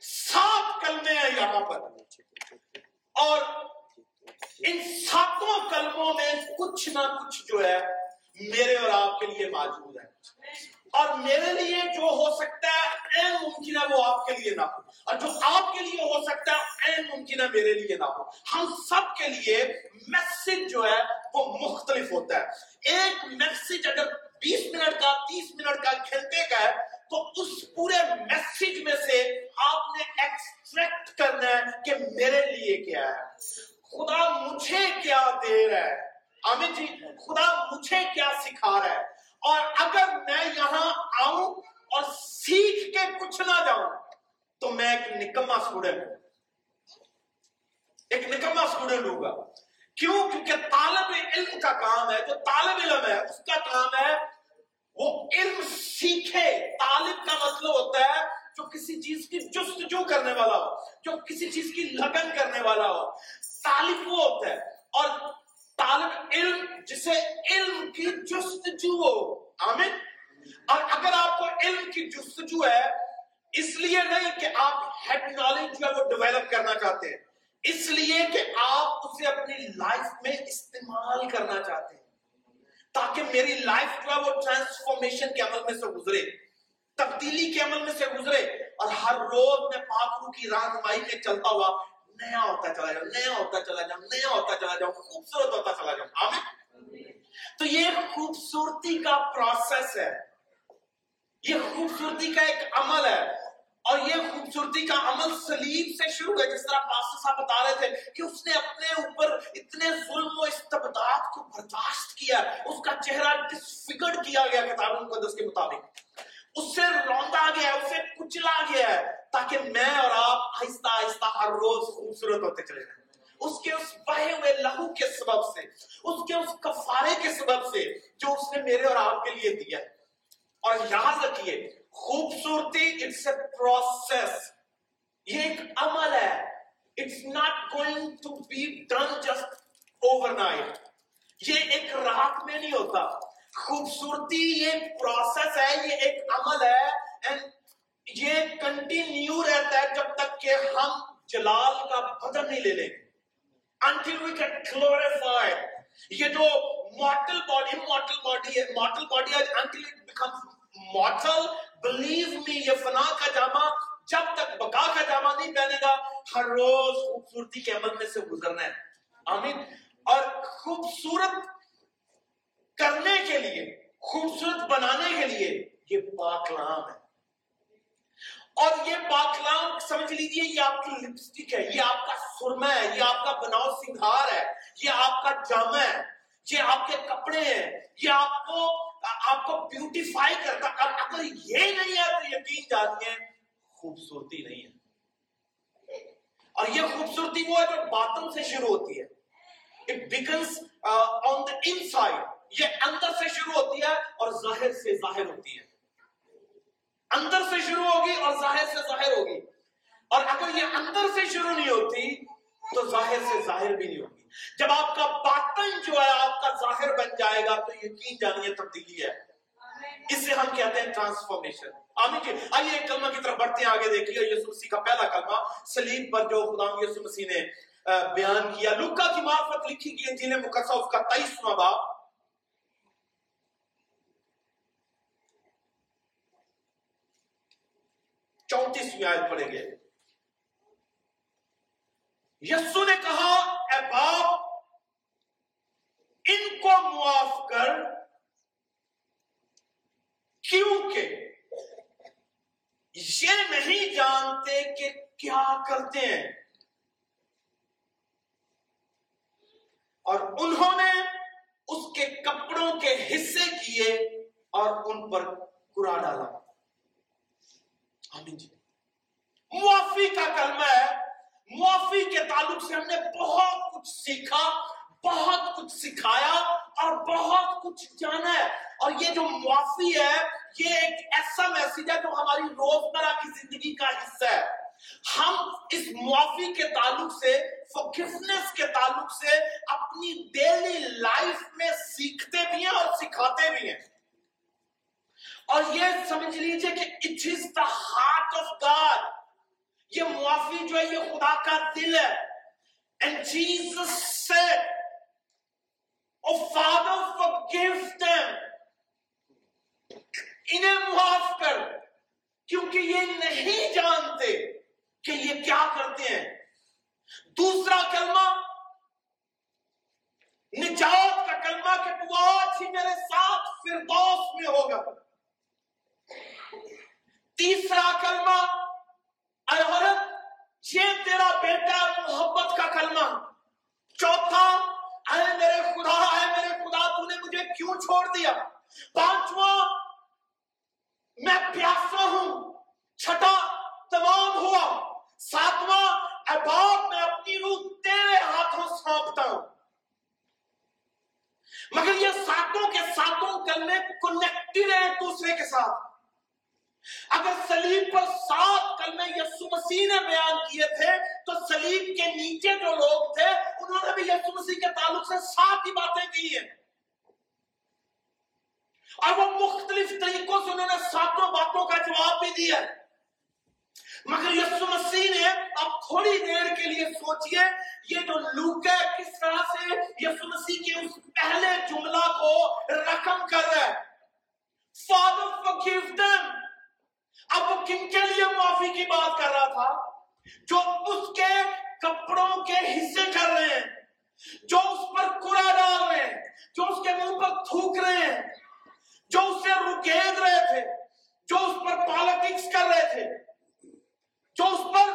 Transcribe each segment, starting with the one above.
سات کلمے ہیں یہاں پر۔ اور ان ساتوں کلموں میں کچھ نہ کچھ جو ہے میرے اور آپ کے لیے موجود ہے۔ اور میرے لیے جو ہو سکتا ہے این ممکن ہے وہ آپ کے لیے نہ ہو۔ اور جو آپ کے لیے ہو سکتا ہے این ممکن ہے میرے لیے نہ ہو۔ ہم سب کے لیے میسج جو ہے وہ مختلف ہوتا ہے۔ ایک میسج اگر بیس منٹ کا، تیس منٹ کا گھنٹے کا ہے تو اس پورے میسج میں سے آپ نے ایکسٹریکٹ کرنا ہے کہ میرے لیے کیا ہے۔ خدا مجھے کیا دے رہا ہے۔ آمین جی خدا مجھے کیا سکھا رہا ہے۔ اور اگر میں یہاں آؤں اور سیکھ کے کچھ نہ جاؤں، تو میں ایک نکما اسٹوڈنٹ ہوں۔ ایک نکما اسٹوڈنٹ ہوگا کیوں؟ کیونکہ طالب علم کا کام ہے، جو طالب علم ہے، اس کا کام ہے وہ علم سیکھے، طالب کا مطلب ہوتا ہے جو کسی چیز کی جستجو کرنے والا ہو، جو کسی چیز کی لگن کرنے والا ہو۔ طالب وہ ہوتا ہے اور طالب علم، جسے علم کی جستجو ہو۔ آمین؟ اور اگر آپ کو علم کی جستجو ہے، اس لیے نہیں کہ آپ ہیڈ نالج جو ہے وہ ڈیولپ کرنا چاہتے ہیں۔ اس لیے کہ آپ اسے اپنی لائف میں استعمال کرنا چاہتے ہیں۔ تاکہ میری لائف جو ہے وہ ٹرانسفارمیشن کے عمل میں سے گزرے، تبدیلی کے عمل میں سے گزرے اور ہر روز میں پاکرو کی رہنمائی میں چلتا ہوا نیا ہوتا چلا جاؤں، نیا ہوتا چلا جاؤں، نیا ہوتا چلا جاؤں، خوبصورت ہوتا چلا جاؤں۔ آمین؟ تو یہ خوبصورتی کا پروسیس ہے۔ یہ خوبصورتی کا ایک عمل ہے۔ اور یہ خوبصورتی کا عمل سلیم سے شروع ہے جس طرح پاسٹر صاحب بتا رہے تھے کہ اس نے اپنے اوپر اتنے ظلم و استبداد کو برداشت کیا، اس کا چہرہ ڈسفگرڈ کیا گیا کتاب مقدس کے مطابق۔ اس سے روندا گیا ہے اسے کچلا گیا ہے تاکہ میں اور آپ آہستہ آہستہ ہر روز خوبصورت ہوتے چلے جائیں۔ اس کے اس بہے ہوئے لہو کے سبب سے، اس کے اس کفارے کے سبب سے جو اس نے میرے اور آپ کے لیے دیا۔ ہے اور یاد رکھیے خوبصورتی اٹس اے پروسیس یہ ایک عمل ہے. It's not going to be done just overnight یہ ایک رات میں نہیں ہوتا. خوبصورتی یہ پروسیس ہے، یہ ایک عمل ہے اینڈ یہ کنٹینیو رہتا ہے جب تک کہ ہم جلال کا بدن نہیں لے لیں. Until we get glorified. یہ جو mortal body mortal body ہے، mortal body ہے until it becomes mortal believe me یہ فنا کا جامع جب تک بقا کا جامع نہیں پہنے گا، ہر روز خوبصورتی کے عمل میں سے گزرنا ہے۔ آمین۔ اور خوبصورت کرنے کے لیے، خوبصورت بنانے کے لیے یہ پاکلام ہے۔ اور یہ پاکلام سمجھ لیجیے، یہ آپ کی لپسٹک ہے، یہ آپ کا سرما ہے، یہ آپ کا بناؤ سنگھار ہے، یہ آپ کا جامع ہے، یہ آپ کے کپڑے ہیں، یہ آپ کو آپ کو بیوٹیفائی کرتا اور اگر یہ نہیں ہے تو یقین جانیے خوبصورتی نہیں ہے۔ اور یہ خوبصورتی وہ ہے جو باطن سے شروع ہوتی ہے۔ It begins uh, on the inside یہ اندر سے شروع ہوتی ہے اور ظاہر سے ظاہر ہوتی ہے۔ اندر سے شروع ہوگی اور ظاہر سے ظاہر ہوگی۔ اور اگر یہ اندر سے شروع نہیں ہوتی تو ظاہر سے ظاہر بھی نہیں ہوگی۔ جب آپ کا باطن جو ہے آپ کا ظاہر بن جائے گا تو یقین جانیے تبدیلی ہے۔ اسے ہم کہتے ہیں؟ ٹرانسفارمیشن آمین جی۔ آئیے ایک کلمہ کی طرف بڑھتے ہیں، آگے دیکھیے یسو مسیح کا پہلا کلمہ۔ سلیم پر جو خدا یسو مسیح نے بیان کیا۔ لکا کی معرفت لکھی گئی انجیل مقدسہ اس کا تیئیسواں باب۔ چونتیسویں آیت پڑھیں گے۔ یسو نے کہا، اے باپ، ان کو معاف کر۔ کیونکہ یہ نہیں جانتے کہ کیا کرتے ہیں۔ اور انہوں نے اس کے کپڑوں کے حصے کیے اور ان پر کرا ڈالا۔ آمین جی۔ معافی کا کلمہ ہے۔ معافی کے تعلق سے ہم نے بہت کچھ سیکھا، بہت کچھ سکھایا اور بہت کچھ جانا ہے۔ اور یہ جو معافی ہے، یہ ایک ایسا میسج ہے جو ہماری روزمرہ کی زندگی کا حصہ ہے۔ ہم اس معافی کے تعلق سے فکفنس کے تعلق سے اپنی ڈیلی لائف میں سیکھتے بھی ہیں اور سکھاتے بھی ہیں۔ اور یہ سمجھ لیجیے کہ it is the heart of God معافی جو ہے یہ خدا کا دل ہے۔ And Jesus said, Oh Father, forgive them. انہیں معاف کر کیونکہ یہ نہیں جانتے کہ یہ کیا کرتے ہیں۔ دوسرا کلمہ نجات کا کلمہ کہ تو آج ہی میرے ساتھ فردوس میں ہوگا۔ تیسرا کلمہ اے عورت یہ تیرا بیٹا محبت کا کلمہ۔ چوتھا، اے میرے خدا، اے میرے خدا، تو نے مجھے کیوں چھوڑ دیا؟ پانچواں، میں پیاسا ہوں۔ چھٹا، تمام ہوا۔ ساتواں، اے باپ، میں اپنی روح تیرے ہاتھوں سونپتا ہوں۔ مگر یہ ساتوں کے ساتوں کلمے کنیکٹڈ ہیں ایک دوسرے کے ساتھ۔ اگر سلیب پر سات کلمے یسو مسیح نے بیان کیے تھے، تو سلیب کے نیچے جو لوگ تھے، انہوں نے بھی یسو مسیح کے تعلق سے سات ہی باتیں کی ہیں۔ اور وہ مختلف طریقوں سے انہوں نے ساتوں باتوں کا جواب بھی دیا۔ مگر یسو مسیح نے اب تھوڑی دیر کے لیے سوچئے، یہ جو لوک ہے کس طرح سے یسو مسیح کے اس پہلے جملہ کو رقم کر رہا ہے۔ Father forgive them. اب وہ کن کے لیے معافی کی بات کر رہا تھا؟ جو اس کے کپڑوں کے حصے کر رہے ہیں، جو اس پر کوڑا ڈال رہے ہیں، جو اس کے منہ پر تھوک رہے ہیں، جو اسے رکید رہے تھے، جو اس پر پالیٹکس کر رہے تھے، جو اس پر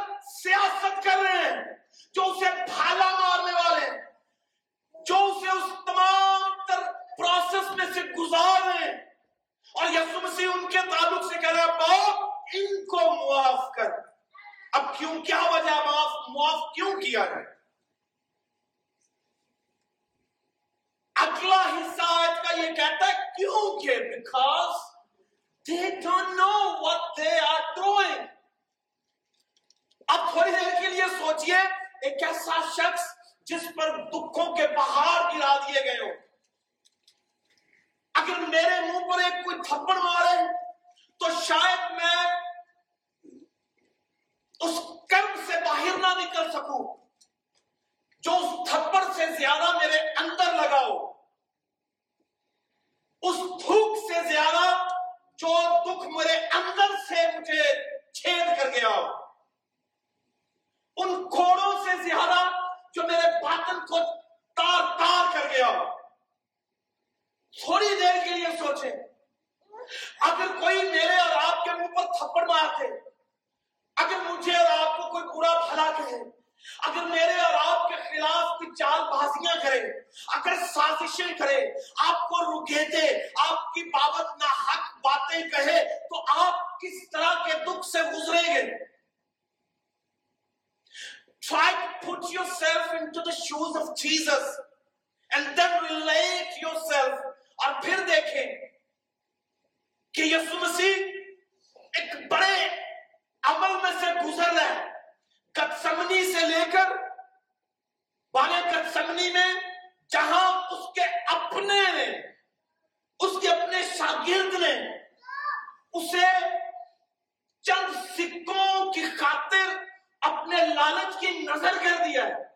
لالچ کی نظر کر دیا ہے۔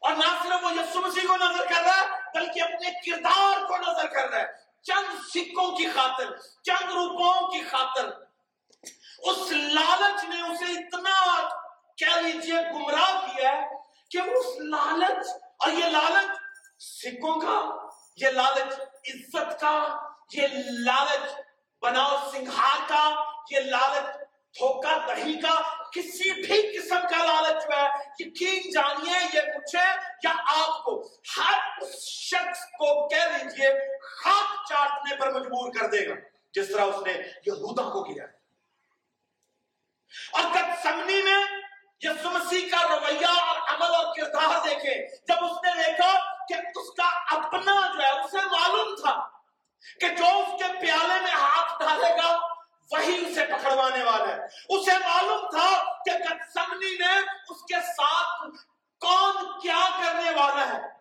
اور نہ صرف وہ یسو مسیح کو نظر کر رہا ہے، بلکہ اپنے کردار کو نظر کر رہا ہے۔ چند سکوں کی خاطر، چند روپوں کی خاطر۔ اس لالچ نے اسے اتنا، کہہ لیجیے گمراہ کیا ہے کہ اس لالچ، اور یہ لالچ سکوں کا، یہ لالچ عزت کا، یہ لالچ بناؤ سنگھار کا، یہ لالچ دھوکہ دہی کا کسی بھی قسم کا لالچ ہے یقین جانیے، یہ مجھے یا آپ کو ہر اس شخص کو کہہ دیجیے، خاک چاٹنے پر مجبور کر دے گا، جس طرح اس نے یہودا کو کیا۔ اور سمنی میں یسو مسیح کا رویہ اور عمل اور کردار دیکھے، جب اس نے دیکھا کہ اس کا اپنا جو ہے، اسے معلوم تھا کہ جو اس کے پیالے میں ہاتھ ڈالے گا وہی اسے پکڑوانے والا ہے۔ اسے معلوم تھا کہ گتسمنی نے اس کے ساتھ کون کیا کرنے والا ہے۔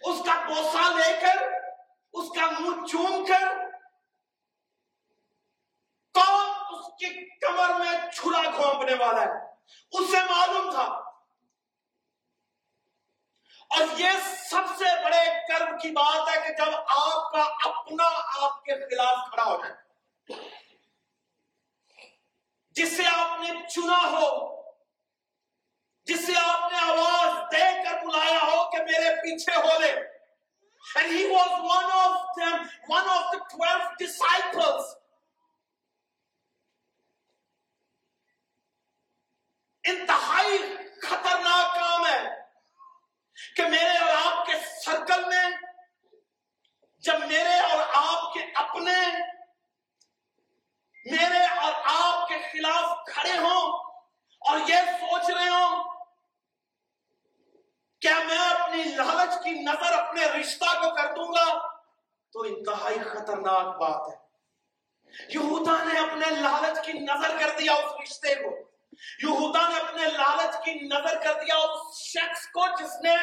اس کا بوسا لے کر، اس کا منہ چوم کر کون اس کی کمر میں چھڑا گھونپنے والا ہے۔ اسے معلوم تھا۔ اور یہ سب سے بڑے کرم کی بات ہے کہ جب آپ کا اپنا آپ کے خلاف کھڑا ہو جائے۔ جسے آپ نے چنا ہو جسے آپ نے آواز دے کر بلایا ہو کہ میرے پیچھے ہو لے And he was one of them, one of the twelve disciples. انتہائی خطرناک کام ہے کہ میرے اور آپ کے سرکل میں جب میرے اور آپ کے اپنے میرے اور آپ کے خلاف کھڑے ہوں اور یہ سوچ رہے ہوں کیا میں اپنی لالچ کی نظر اپنے رشتہ کو کر دوں گا، تو انتہائی خطرناک بات ہے۔ یہودا نے اپنے لالچ کی نظر کر دیا اس رشتے کو۔ یہودا نے اپنے لالچ کی نظر کر دیا اس شخص کو جس نے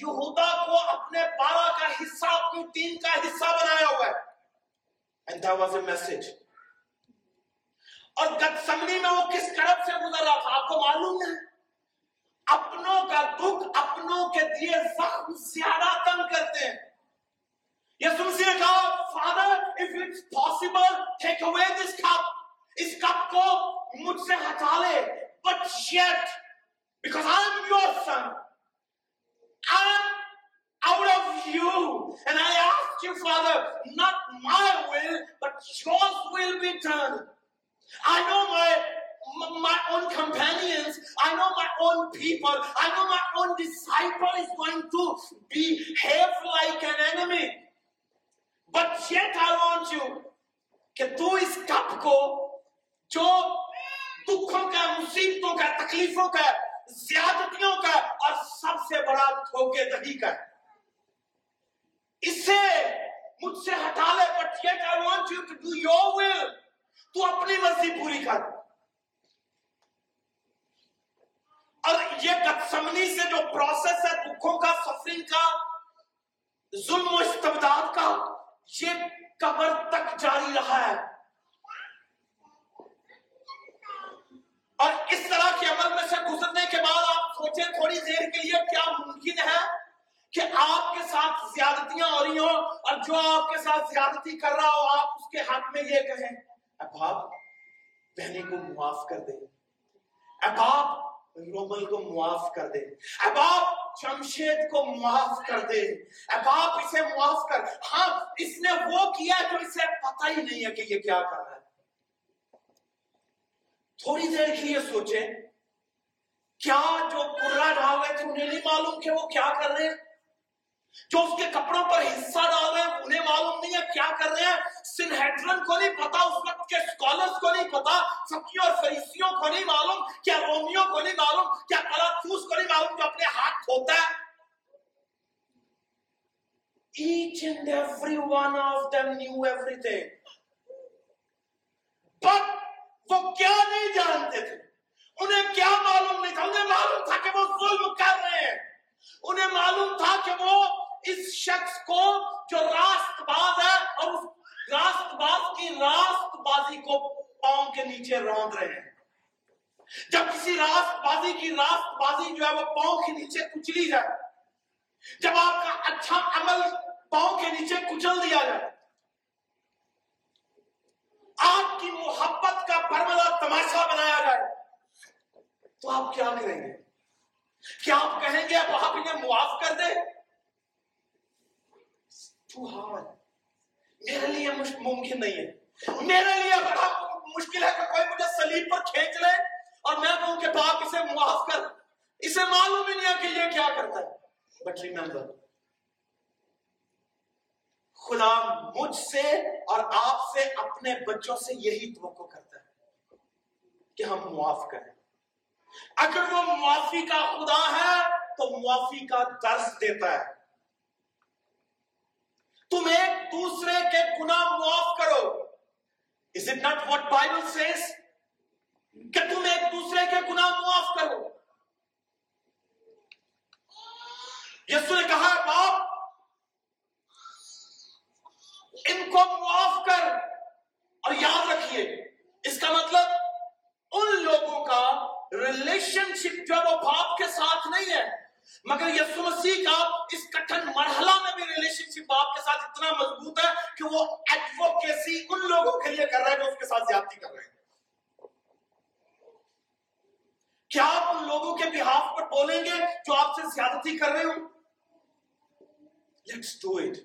یہودا کو اپنے بارہ کا حصہ، اپنی تین کا حصہ بنایا ہوا ہے۔ And that was a message. اور گتسمنی میں وہ کس طرف سے گزر رہا تھا؟ آپ کو معلوم ہے؟ اپنوں کا دکھ اپنوں کے دیے زیادہ تنگ کرتے ہیں۔ یہ my own companions, I know my own people, I know my own disciple is going to behave like an enemy. But yet I want you کہ تو اس کپ کو جو دکھوں کا مصیبتوں کا تکلیفوں کا زیادتیوں کا اور سب سے بڑا دھوکے دہی کا اسے مجھ سے ہٹا لے but yet I want you to do your will تو اپنی مرضی پوری کر اور یہ گتسمنی سے جو پروسیس ہے، دکھوں کا سفرنگ کا، ظلم و استبداد کا، یہ قبر تک جاری رہا ہے۔ اور اس طرح کے عمل میں سے گزرنے کے بعد آپ سوچیں تھوڑی دیر کے لیے کیا ممکن ہے کہ آپ کے ساتھ زیادتیاں ہو رہی ہوں اور جو آپ کے ساتھ زیادتی کر رہا ہو، آپ اس کے حق میں یہ کہیں۔ اب آپ بہنی کو معاف کر دیں۔ اب آپ رومل کو معاف کر دے۔ اب آپ جمشید کو معاف کر دے۔ اب اسے معاف کر۔ ہاں اس نے وہ کیا جو اسے پتہ ہی نہیں ہے کہ یہ کیا کر رہا ہے۔ تھوڑی دیر کے لیے سوچیں۔ کیا جو کرا ڈال ہے تو انہیں نہیں معلوم کہ وہ کیا کر رہے ہیں؟ جو اس کے کپڑوں پر حصہ ڈال رہے ہیں، انہیں معلوم نہیں ہے کیا کر رہے ہیں۔ سنہیڈرن کو نہیں پتا، اس وقت کے سکولرز کو نہیں پتا فقیوں اور فریسیوں کو نہیں معلوم، کیا رومیوں کو نہیں معلوم، کیا پلاتوس کو نہیں معلوم جو اپنے ہاتھ کھوتا ہے۔ Each and every one of them knew everything. But وہ کیا نہیں جانتے تھے؟ انہیں کیا معلوم نہیں تھا؟ انہیں معلوم تھا کہ وہ ظلم کر رہے ہیں۔ انہیں معلوم تھا کہ وہ اس شخص کو جو راست باز ہے اور اس راست باز کی راست بازی کو پاؤں کے نیچے روند رہے ہیں۔ جب کسی راست بازی کی راست بازی جو ہے وہ پاؤں کے نیچے کچلی جائے، جب آپ کا اچھا عمل پاؤں کے نیچے کچل دیا جائے، آپ کی محبت کا برملا تماشا بنایا جائے، تو آپ کیا کریں گے؟ کیا آپ کہیں گے اب آپ انہیں معاف کر دیں ہاں۔ میرے لیے ممکن نہیں ہے۔ میرے لیے بڑا مشکل ہے کہ کوئی مجھے سلیب پر کھینچ لے اور میں کہوں کہ باپ اسے معاف کر۔ اسے معلوم ہی نہیں ہے کہ یہ کیا کرتا ہے۔ بٹ ریمبر خدا مجھ سے اور آپ سے اپنے بچوں سے یہی توقع کرتا ہے کہ ہم معاف کریں۔ اگر وہ معافی کا خدا ہے تو معافی کا درس دیتا ہے۔ تم ایک دوسرے کے گناہ معاف کرو۔ Is it not what Bible says کہ تم ایک دوسرے کے گناہ معاف کرو۔ یسو نے کہا، باپ، ان کو معاف کر اور یاد رکھیے۔ اس کا مطلب ان لوگوں کا ریلیشن شپ جو ہے وہ باپ کے ساتھ نہیں ہے۔ مگر یسو مسیح کا اس کٹھن مرحلہ میں بھی ریلیشن شپ باپ کے ساتھ اتنا مضبوط ہے کہ وہ ایڈوکیسی ان لوگوں کے لیے کر رہا ہے جو اس کے ساتھ زیادتی کر رہے ہیں۔ کیا آپ ان لوگوں کے بحاف پر بولیں گے جو آپ سے زیادتی کر رہے ہوں؟ Let's do it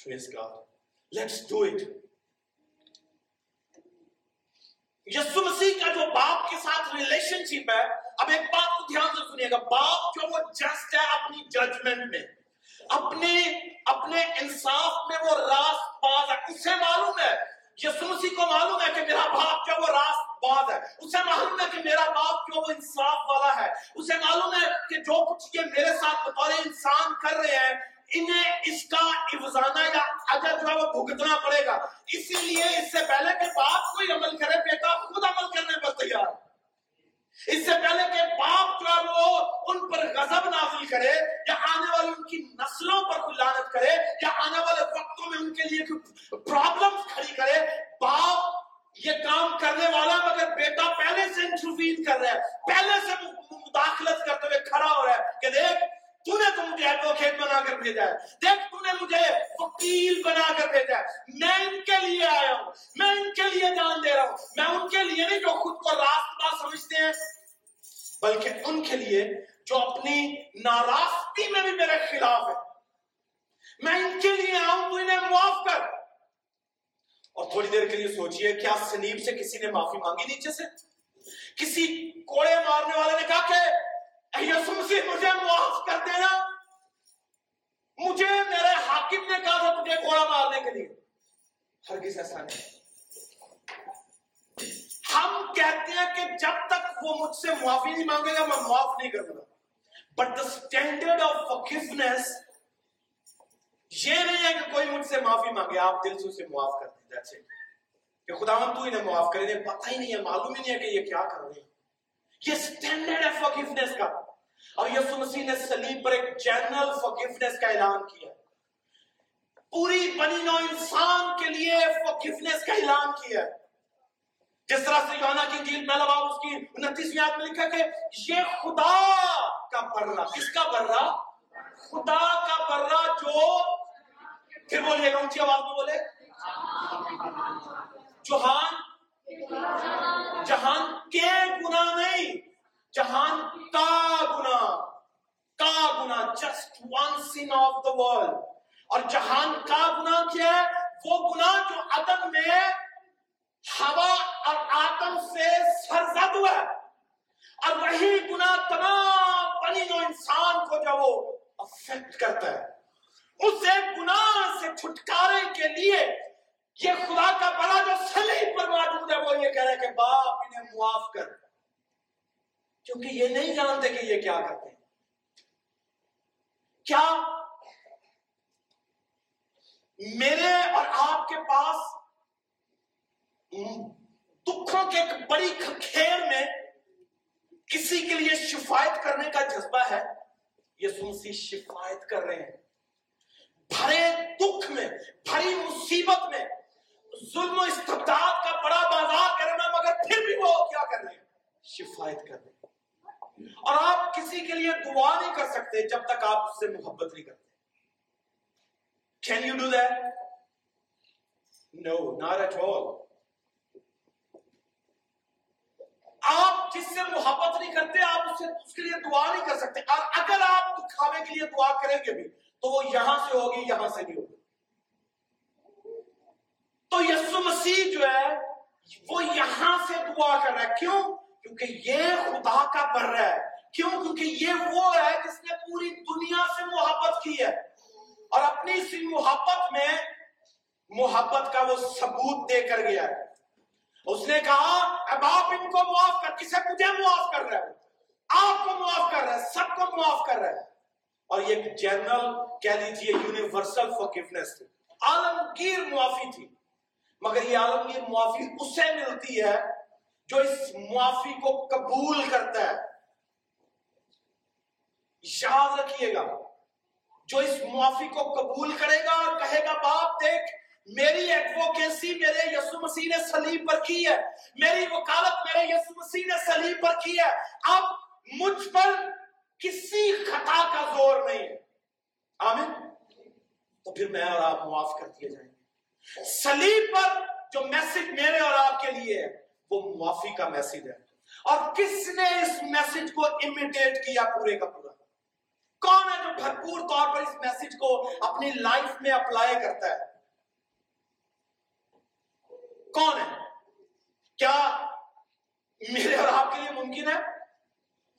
Praise God. Let's do it. Yesu Masih کا جو باپ کے ساتھ ریلیشن شپ ہے اب ایک بات کو دھیان سے سنیے گا باپ جو وہ جسٹ ہے اپنی ججمنٹ میں اپنے اپنے انصاف میں وہ راست باز ہے اسے معلوم ہے یسو مسیح کو معلوم ہے کہ میرا باپ جو وہ راست باز ہے اسے معلوم ہے کہ میرا باپ جو وہ انصاف والا ہے اسے معلوم ہے کہ جو کچھ یہ میرے ساتھ بطور انسان کر رہے ہیں انہیں اس کا افزانہ یا اجر جو ہے وہ بھگتنا پڑے گا۔ اسی لیے اس سے پہلے کہ باپ کوئی عمل کرے، بیٹا خود عمل کرنے پر تیار۔ اس سے پہلے کہ باپ جو ہے وہ ان پر غضب نازل کرے، یا آنے والے ان کی نسلوں پر کوئی لعنت کرے، یا آنے والے وقتوں میں ان کے لیے کوئی پرابلمز کھڑی کرے، باپ یہ کام کرنے والا مگر بیٹا پہلے سے انٹروین کر رہا ہے، پہلے سے مداخلت کرتے ہوئے کھڑا ہو رہا ہے کہ دیکھ تو نے تو مجھے ایڈوکیٹ بنا کر بھیجا ہے۔ دیکھ تو نے مجھے وکیل بنا کر بھیجا ہے۔ میں ان کے لیے آیا ہوں۔ میں ان کے لیے جان دے رہا ہوں۔ میں ان کے لیے نہیں جو خود کو راستہ سمجھتے ہیں، بلکہ ان کے لیے جو اپنی ناراستی میں بھی میرے خلاف ہے۔ میں ان کے لیے آؤں تو انہیں معاف کر۔ اور تھوڑی دیر کے لیے سوچئے، کیا سلیب سے کسی نے معافی مانگی نیچے سے؟ کسی کوڑے مارنے والے نے کہا کہ یسو مسیح، مجھے معاف کر دینا۔ مجھے میرے حاکم نے کہا تھا تجھے گھوڑا مارنے کے لیے۔ ہرگز ایسا نہیں۔ ہم کہتے ہیں کہ جب تک وہ مجھ سے معافی نہیں مانگے گا، میں معاف نہیں کروں گا۔ بٹ دا اسٹینڈرڈ آف فکیفنس یہ نہیں ہے کہ کوئی مجھ سے معافی مانگے، آپ دل سے اسے معاف کر دیں کہ خدا تو انہیں معاف کرے پتہ ہی نہیں ہے، معلوم ہی نہیں ہے کہ یہ کیا کر رہے ہیں۔ یہ سٹینڈرڈ ہے فقیفنس کا۔ اور یسو مسیح نے سلیب پر ایک جنرل فقیفنس کا اعلان کیا۔ پوری بنی نو انسان کے لیے فقیفنس کا اعلان کیا۔ جس طرح سے یونا کی انجیل پہلا باب اس کی انتیسویں آیت میں لکھا کہ یہ خدا کا برہ، کس کا برہ؟ خدا کا برہ جو پھر بولیے گا اونچی آواز میں بولے؟ جوہان جہان کے گنا نہیں۔ جہان کا گنا کا گنا just one sin of the world اور جہان کا گنا کیا ہے؟ وہ گنا جو عدم میں ہوا اور آتم سے سرزد ہوا ہے۔ اور وہی گنا تمام بنی نو انسان کو جو وہ افیکٹ کرتا ہے۔ اس ایک گناہ سے چھٹکارے کے لیے یہ خدا کا بڑا جو سلیب پر موجود ہے، وہ یہ کہہ رہے کہ باپ انہیں معاف کر۔ کیونکہ یہ نہیں جانتے کہ یہ کیا کرتے ہیں۔ کیا میرے اور آپ کے پاس دکھوں کے ایک بڑی کھیر میں کسی کے لیے شفایت کرنے کا جذبہ ہے؟ یہ سنسی شفایت کر رہے ہیں۔ بھرے دکھ میں، بھری مصیبت میں، ظلم و استبداد کا بڑا بازار کرنا مگر پھر بھی وہ کیا کر رہے ہیں؟ شفایت کر رہے ہیں۔ اور آپ کسی کے لیے دعا نہیں کر سکتے جب تک آپ اس سے محبت نہیں کرتے۔ Can you do that no not at all آپ جس سے محبت نہیں کرتے، آپ اس سے اس کے لیے دعا نہیں کر سکتے۔ اور اگر آپ دکھاوے کے لیے دعا کریں گے بھی، تو وہ یہاں سے ہوگی، یہاں سے نہیں ہوگی۔ تو یسو مسیح جو ہے، وہ یہاں سے دعا کر رہا ہے۔ کیوں؟ کیونکہ یہ خدا کا بر ہے۔ کیوں؟ کیونکہ یہ وہ ہے جس نے پوری دنیا سے محبت کی ہے۔ اور اپنی اسی محبت میں محبت کا وہ ثبوت دے کر گیا ہے۔ اس نے کہا، اب آپ ان کو معاف کر، کسے مجھے معاف کر رہا ہے آپ کو معاف کر رہا ہے سب کو معاف کر رہا ہے اور یہ جنرل کہہ لیجیے یونیورسل فورگیونیس تھی۔ عالمگیر معافی تھی۔ مگر یہ عالمگیر معافی اسے ملتی ہے جو اس معافی کو قبول کرتا ہے۔ یاد رکھیے گا، جو اس معافی کو قبول کرے گا اور کہے گا، باپ دیکھ، میری ایڈوکیسی میرے یسو مسیح نے سلیب پر کی ہے۔ میری وکالت میرے یسو مسیح نے سلیب پر کی ہے۔ اب مجھ پر کسی خطا کا زور نہیں ہے۔ آمین؟ تو پھر میں اور آپ معاف کر دیے جائیں گے۔ سلیب پر جو میسج میرے اور آپ کے لیے ہے وہ معافی کا میسج ہے۔ اور کس نے اس میسج کو امیٹیٹ کیا پورے کا پورا؟ کون ہے جو بھرپور طور پر اس میسج کو اپنی لائف میں اپلائی کرتا ہے؟ کون ہے؟ کیا میرے اور آپ کے لیے ممکن ہے؟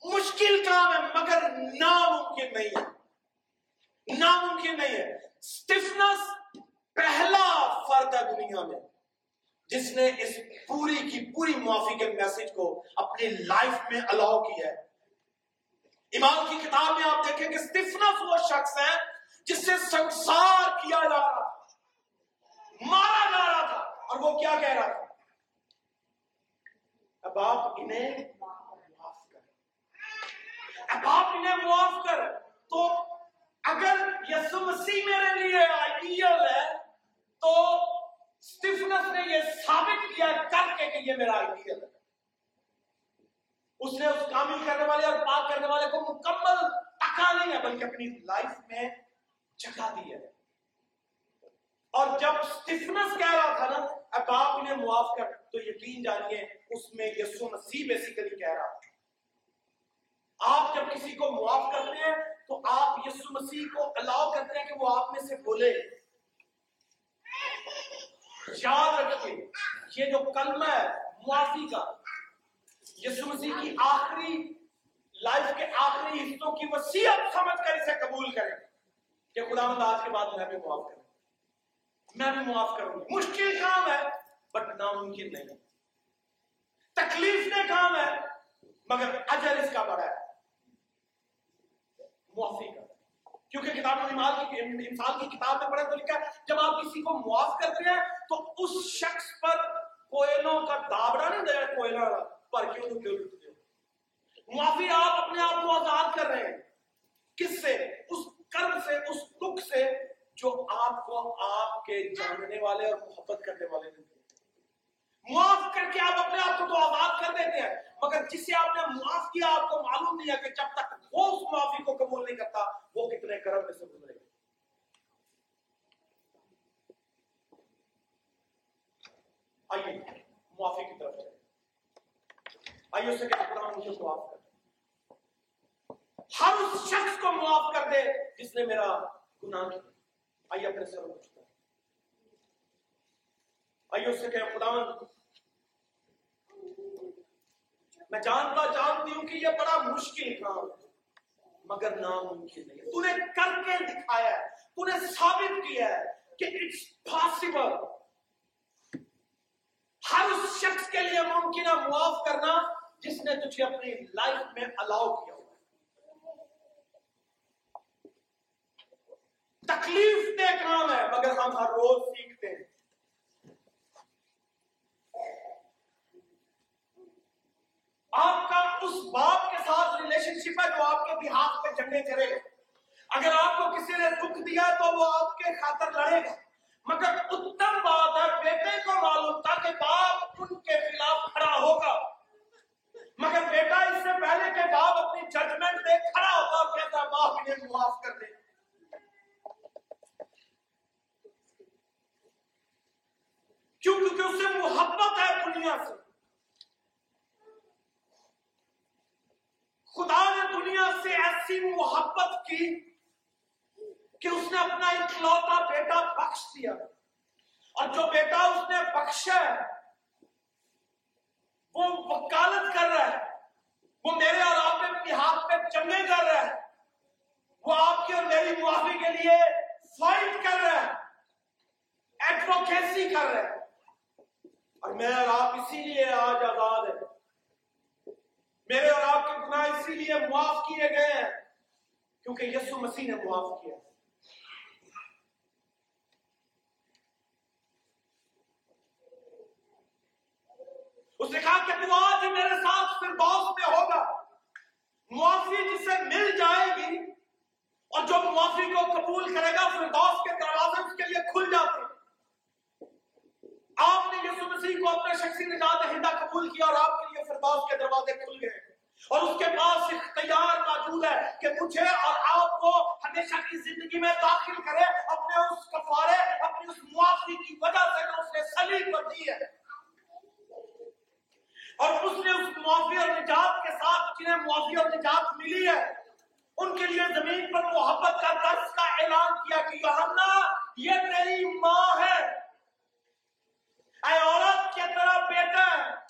مشکل کام ہے، مگر ناممکن نہیں ہے۔ ناممکن نہیں ہے۔ پہلا فرد ہے دنیا میں۔ جس نے اس پوری کی پوری معافی کے میسج کو اپنی لائف میں الاؤ کیا ہے۔ ایمان کی کتاب میں آپ دیکھیں کہ اسٹیفنس وہ شخص ہے جس سے سنسار کیا جا رہا تھا۔ مارا جا رہا تھا۔ اور وہ کیا کہہ رہا تھا؟ اب آپ انہیں معاف کر اب آپ انہیں معاف کر تو اگر یسو مسیح میرے لیے آئیڈیل ہے، تو اسٹیفنس نے یہ ثابت کیا کر کے کہ یہ میرا آئیڈیل ہے۔ اس نے اس کامل کرنے والے اور پاک کرنے والے کو مکمل ٹکا نہیں ہے، بلکہ اپنی لائف میں جگہ دی ہے۔ اور جب سٹیفنس کہہ رہا تھا نا، اب آپ انہیں معاف کر، تو یقین جانیے، اس میں یسو مسیح بیسیکلی کہہ رہا تھا۔ آپ جب کسی کو معاف کرتے ہیں، تو آپ یسو مسیح کو الاؤ کرتے ہیں کہ وہ آپ میں سے بولے یاد رکھیے یہ جو کلمہ ہے، معافی کا یسو مسیح کی آخری لائف کے آخری حصوں کی وسیعت سمجھ کر اسے قبول کریں۔ کہ خدا مند آج کے بعد میں بھی معاف کروں میں بھی معاف کروں گی مشکل کام ہے بٹ ناممکن نہیں۔ تکلیف نے کام ہے، مگر اجر اس کا بڑا ہے۔ معافی۔ کیونکہ کتاب الایمان کی انسان کی کتاب میں پڑھا تو لکھا ہے، جب آپ کسی کو معاف کرتے ہیں تو اس شخص پر کوئلوں کا دابڑا نہیں دے کوئلہ پر کیوں کیوں لٹتے ہو؟ معافی آپ اپنے آپ کو آزاد کر رہے ہیں۔ کس سے؟ اس کرم سے، اس دکھ سے جو آپ کو آپ کے جاننے والے اور محبت کرنے والے نے معاف کر کے آپ اپنے آپ کو تو آزاد کر دیتے ہیں۔ مگر جسے آپ نے معاف کیا، آپ کو معلوم نہیں ہے کہ جب تک وہ اس معافی کو قبول نہیں کرتا، وہ کتنے کرم میں سے گزرے گا۔ آئیے، معافی کی طرف جائیں۔ آئیے اسے کہ خدا مجھے معاف کر ہر اس شخص کو معاف کر دے جس نے میرا گناہ کیا۔ آئیے، اپنے سر آئیے اس سے کہ خدا میں جانتا جانتی ہوں کہ یہ بڑا مشکل کام ہے، مگر ناممکن نہیں تو نے کر کے دکھایا ہے، تو نے ثابت کیا ہے کہ اٹس پاسبل ہر اس شخص کے لیے ممکن ہے معاف کرنا جس نے تجھے اپنی لائف میں الاؤ کیا ہوا تکلیف دے کام ہے، مگر ہم ہر روز سیکھتے ہیں۔ آپ کا اس باپ کے ساتھ ریلیشن شپ ہے جو آپ کے بہاف پہ جنگیں کرے گا۔ اگر آپ کو کسی نے دکھ دیا تو وہ آپ کے خاطر لڑے گا۔ مگر اتم بات ہے، بیٹے کو معلوم تھا کہ باپ ان کے خلاف کھڑا ہوگا۔ مگر بیٹا اس سے پہلے کہ باپ اپنی ججمنٹ دے کھڑا ہوتا اور کہتا، باپ انہیں معاف کر دے۔ کیوں؟ کیونکہ اسے محبت ہے دنیا سے خدا نے دنیا سے ایسی محبت کی کہ اس نے اپنا اکلوتا بیٹا بخش دیا۔ اور جو بیٹا اس نے بخشا ہے، وہ وکالت کر رہا ہے۔ وہ میرے اور آپ کے ہاتھ پہ چنگے کر رہا ہے۔ وہ آپ کی اور میری معافی کے لیے فائٹ کر رہا ہے۔ ایڈوکیسی کر رہا ہے۔ اور میں اور آپ اسی لیے آج آزاد ہیں۔ میرے اور آپ کے گناہ اسی لیے معاف کیے گئے ہیں کیونکہ یسو مسیح نے معاف کیا۔ اس نے کہا کہ تو آج میرے ساتھ پھر باس میں ہوگا۔ معافی جسے مل جائے گی اور جو معافی کو قبول کرے گا فردوس کے دروازے اس کے لیے کھل جاتے ہیں۔ آپ نے یسو مسیح کو اپنے شخصی نجات دہندہ قبول کیا اور آپ کے لیے فردوس کے دروازے کھل گئے۔ اور اس کے پاس اختیار موجود ہے کہ مجھے اور آپ کو ہمیشہ کی زندگی میں داخل کرے، اپنے اس کفارے، اپنی اس معافی کی وجہ سے جو اس نے سلیب پر دی ہے۔ اور اس نے اس معافی اور نجات کے ساتھ جنہیں معافی اور نجات ملی ہے، ان کے لیے زمین پر محبت کا درس کا اعلان کیا کہ یوحنا، یہ تیری ماں ہے۔ اے عورت کے طرح بیٹا ہے۔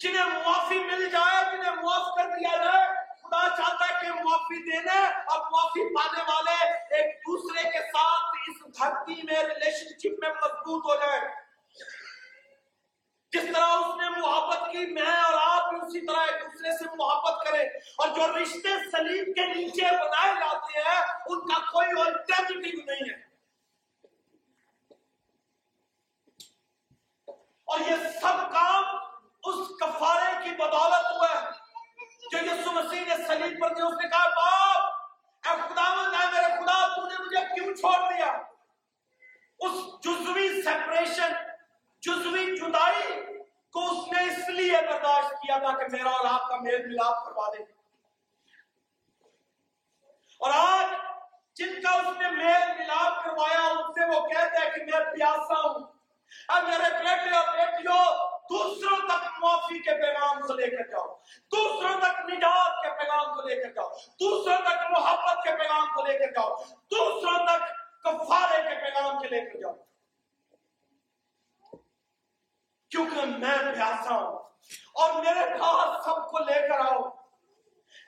جنہیں معافی مل جائے، جنہیں معاف کر دیا جائے، خدا چاہتا ہے کہ معافی دینے اور معافی پانے والے ایک دوسرے کے ساتھ اس دھرتی میں ریلیشن شپ میں مضبوط ہو جائے جس طرح اس نے محبت کی، میں اور آپ بھی اسی طرح ایک دوسرے سے محبت کرے اور جو رشتے سلیم کے نیچے بنائے جاتے ہیں، ان کا کوئی الٹرنیٹیو نہیں ہے اور یہ سب کام اس کفارے کی بدولت ہوا ہے جو یسو مسیح نے سلیب پر دیا اس نے کہا باپ اے خدا اے میرے خدا تو نے مجھے کیوں چھوڑ دیا اس جزوی سیپریشن جزوی جدائی کو اس نے اس لیے برداشت کیا تھا کہ میرا اور آپ کا میل ملاپ کروا دے اور آج جن کا اس نے میل ملاپ کروایا ان سے وہ کہتے ہیں کہ میں پیاسا ہوں اب میرے بیٹے اور بیٹیوں دوسروں تک معافی کے پیغام کو لے کر جاؤ دوسروں تک نجات کے پیغام کو لے کر جاؤ دوسروں تک محبت کے پیغام کو لے کر جاؤ دوسروں تک کفارے کے پیغام کے لے کر جاؤ کیونکہ میں پیاسا ہوں اور میرے پاس سب کو لے کر آؤ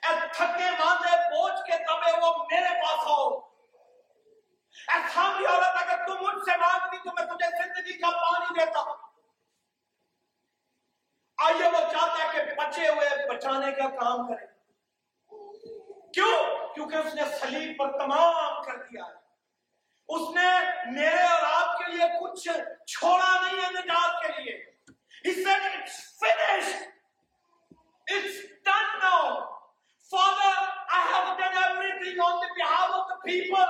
اے تھکے ماندے بوجھ کے دبے وہ میرے پاس آؤ ایسا بھی عورت اگر تم مجھ سے مانگتی تو میں تجھے زندگی کا پانی دیتا آئیے وہ چاہتا ہے کہ بچے ہوئے بچانے کا کام کرے کیوں کیونکہ اس نے سلیب پر تمام کر دیا ہے اس نے میرے اور آپ کے لیے کچھ چھوڑا نہیں ہے نجات کے لیے He said it's finished. It's done now. Father, I have done everything on the behalf of the people.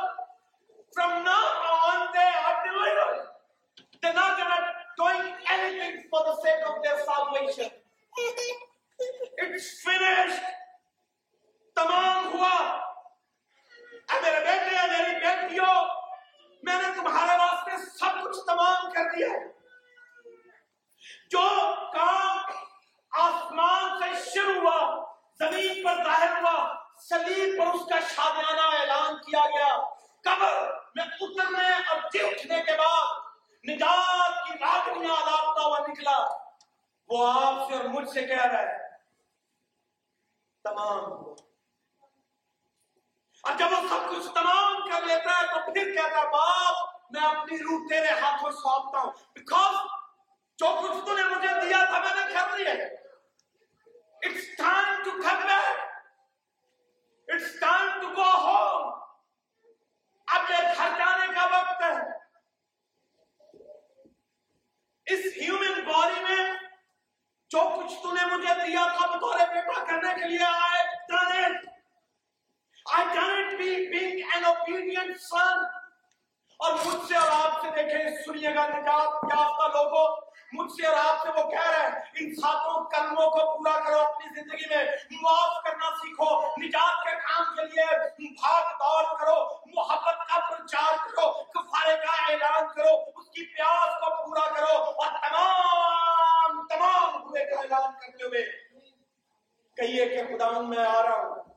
From now on, they are delivered. They're not gonna doing anything for the sake of their salvation. It's finished. تمام ہوا اے میرے بیٹے یا میری بیٹیوں، میں نے تمہارے واسطے سب کچھ تمام کر دیا جو کام آسمان سے شروع ہوا، زمین پر ظاہر ہوا سلیب پر اس کا شادیانہ اعلان کیا گیا قبر میں اترنے اور جی اٹھنے کے بعد نجات کی راگنیاں لاپتا ہوا نکلا وہ آپ سے اور مجھ سے کہہ رہا ہے۔ تمام ہوا۔ اور جب وہ سب کچھ تمام کر لیتا ہے تو پھر کہتا ہے، باپ، میں اپنی روح تیرے ہاتھوں سونپتا ہوں۔ بیکاز جو کچھ تو نے مجھے دیا تھا، میں نے کر لیا It's time to come back. It's time to go home. اب یہ گھر جانے کا وقت ہے۔ اس ہیومن باڈی میں جو کچھ تو نے مجھے دیا تھا بطور بیٹا کرنے کے لیے آئے done it. I done it being, being an obedient son. اور مجھ سے اور آپ سے دیکھیں سنیے گا نجات یافتہ لوگوں؟ مجھ سے اور آپ سے وہ کہہ رہے ہیں ان ساتوں کلموں کو پورا کرو اپنی زندگی میں معاف کرنا سیکھو نجات کے کام کے لیے بھاگ دوڑ کرو محبت کا پرچار کرو کفارے کا اعلان کرو اس کی پیاس کو پورا کرو اور تمام تمام ہوئے کا اعلان کرتے ہوئے کہیے کہ خدا میں آ رہا ہوں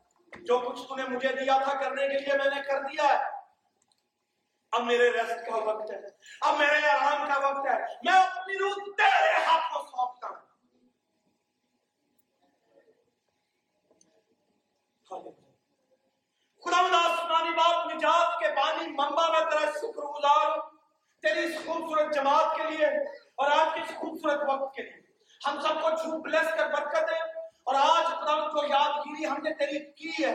جو کچھ تم نے مجھے دیا تھا کرنے کے لیے میں نے کر دیا ہے اب میرے ریسٹ کا وقت ہے اب میرے آرام کا وقت ہے میں اپنی روح تیرے ہاتھوں سونپتا ہوں خدا آسمانی باپ نجات کے بانی منبع میں تیرا شکر گزار ہوں تیری اس خوبصورت جماعت کے لیے اور آج کے اس خوبصورت وقت کے لیے ہم سب کو چھو بلیس کر برکت ہے اور آج خدا جو یادگیری ہم نے تیری کی ہے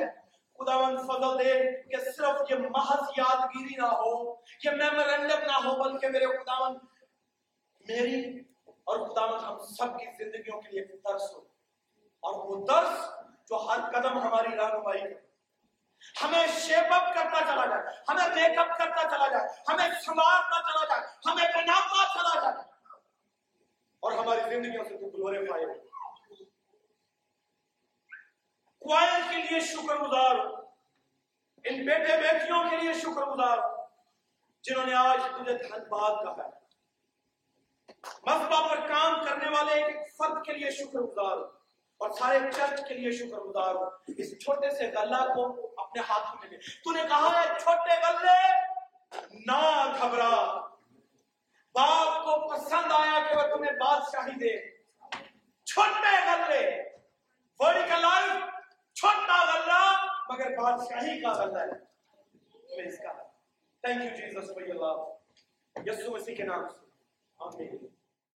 خداوند فضل دے کہ صرف یہ محض یادگیری نہ ہو یہ میمورنڈم نہ ہو بلکہ میرے خداوند میری اور خداوند ہم سب کی زندگیوں کے لیے درس ہو۔ اور وہ درس جو ہر قدم ہماری رہنمائی کرے ہمیں شیپ اپ کرتا چلا جائے، ہمیں میک اپ کرتا چلا جائے، ہمیں سنوارتا چلا جائے، ہمیں بناتا چلا جائے۔ اور ہماری زندگیوں سے تو گلوریفائی ہو کوائل کے لیے شکر گزار ان بیٹے بیٹیوں کے لیے شکر گزار جنہوں نے آج تجھے دھن باد کہا ہے۔ مذہبہ پر کام کرنے والے ایک فرد کے لیے شکر گزار ہو اور سارے چرچ کے لیے شکر گزار ہو اس چھوٹے سے غلہ کو اپنے ہاتھوں میں لے۔ تو نے کہا ہے، چھوٹے غلے، نہ گھبرا۔ باپ کو پسند آیا کہ وہ تمہیں بادشاہی دے۔ چھوٹے غلے ورڈیکل لائف چھوٹا غلہ، مگر بادشاہی کا غلہ ہے۔ تمہیں اس کا thank you Jesus for your love Yesu Masih کے نام سے۔ اوکے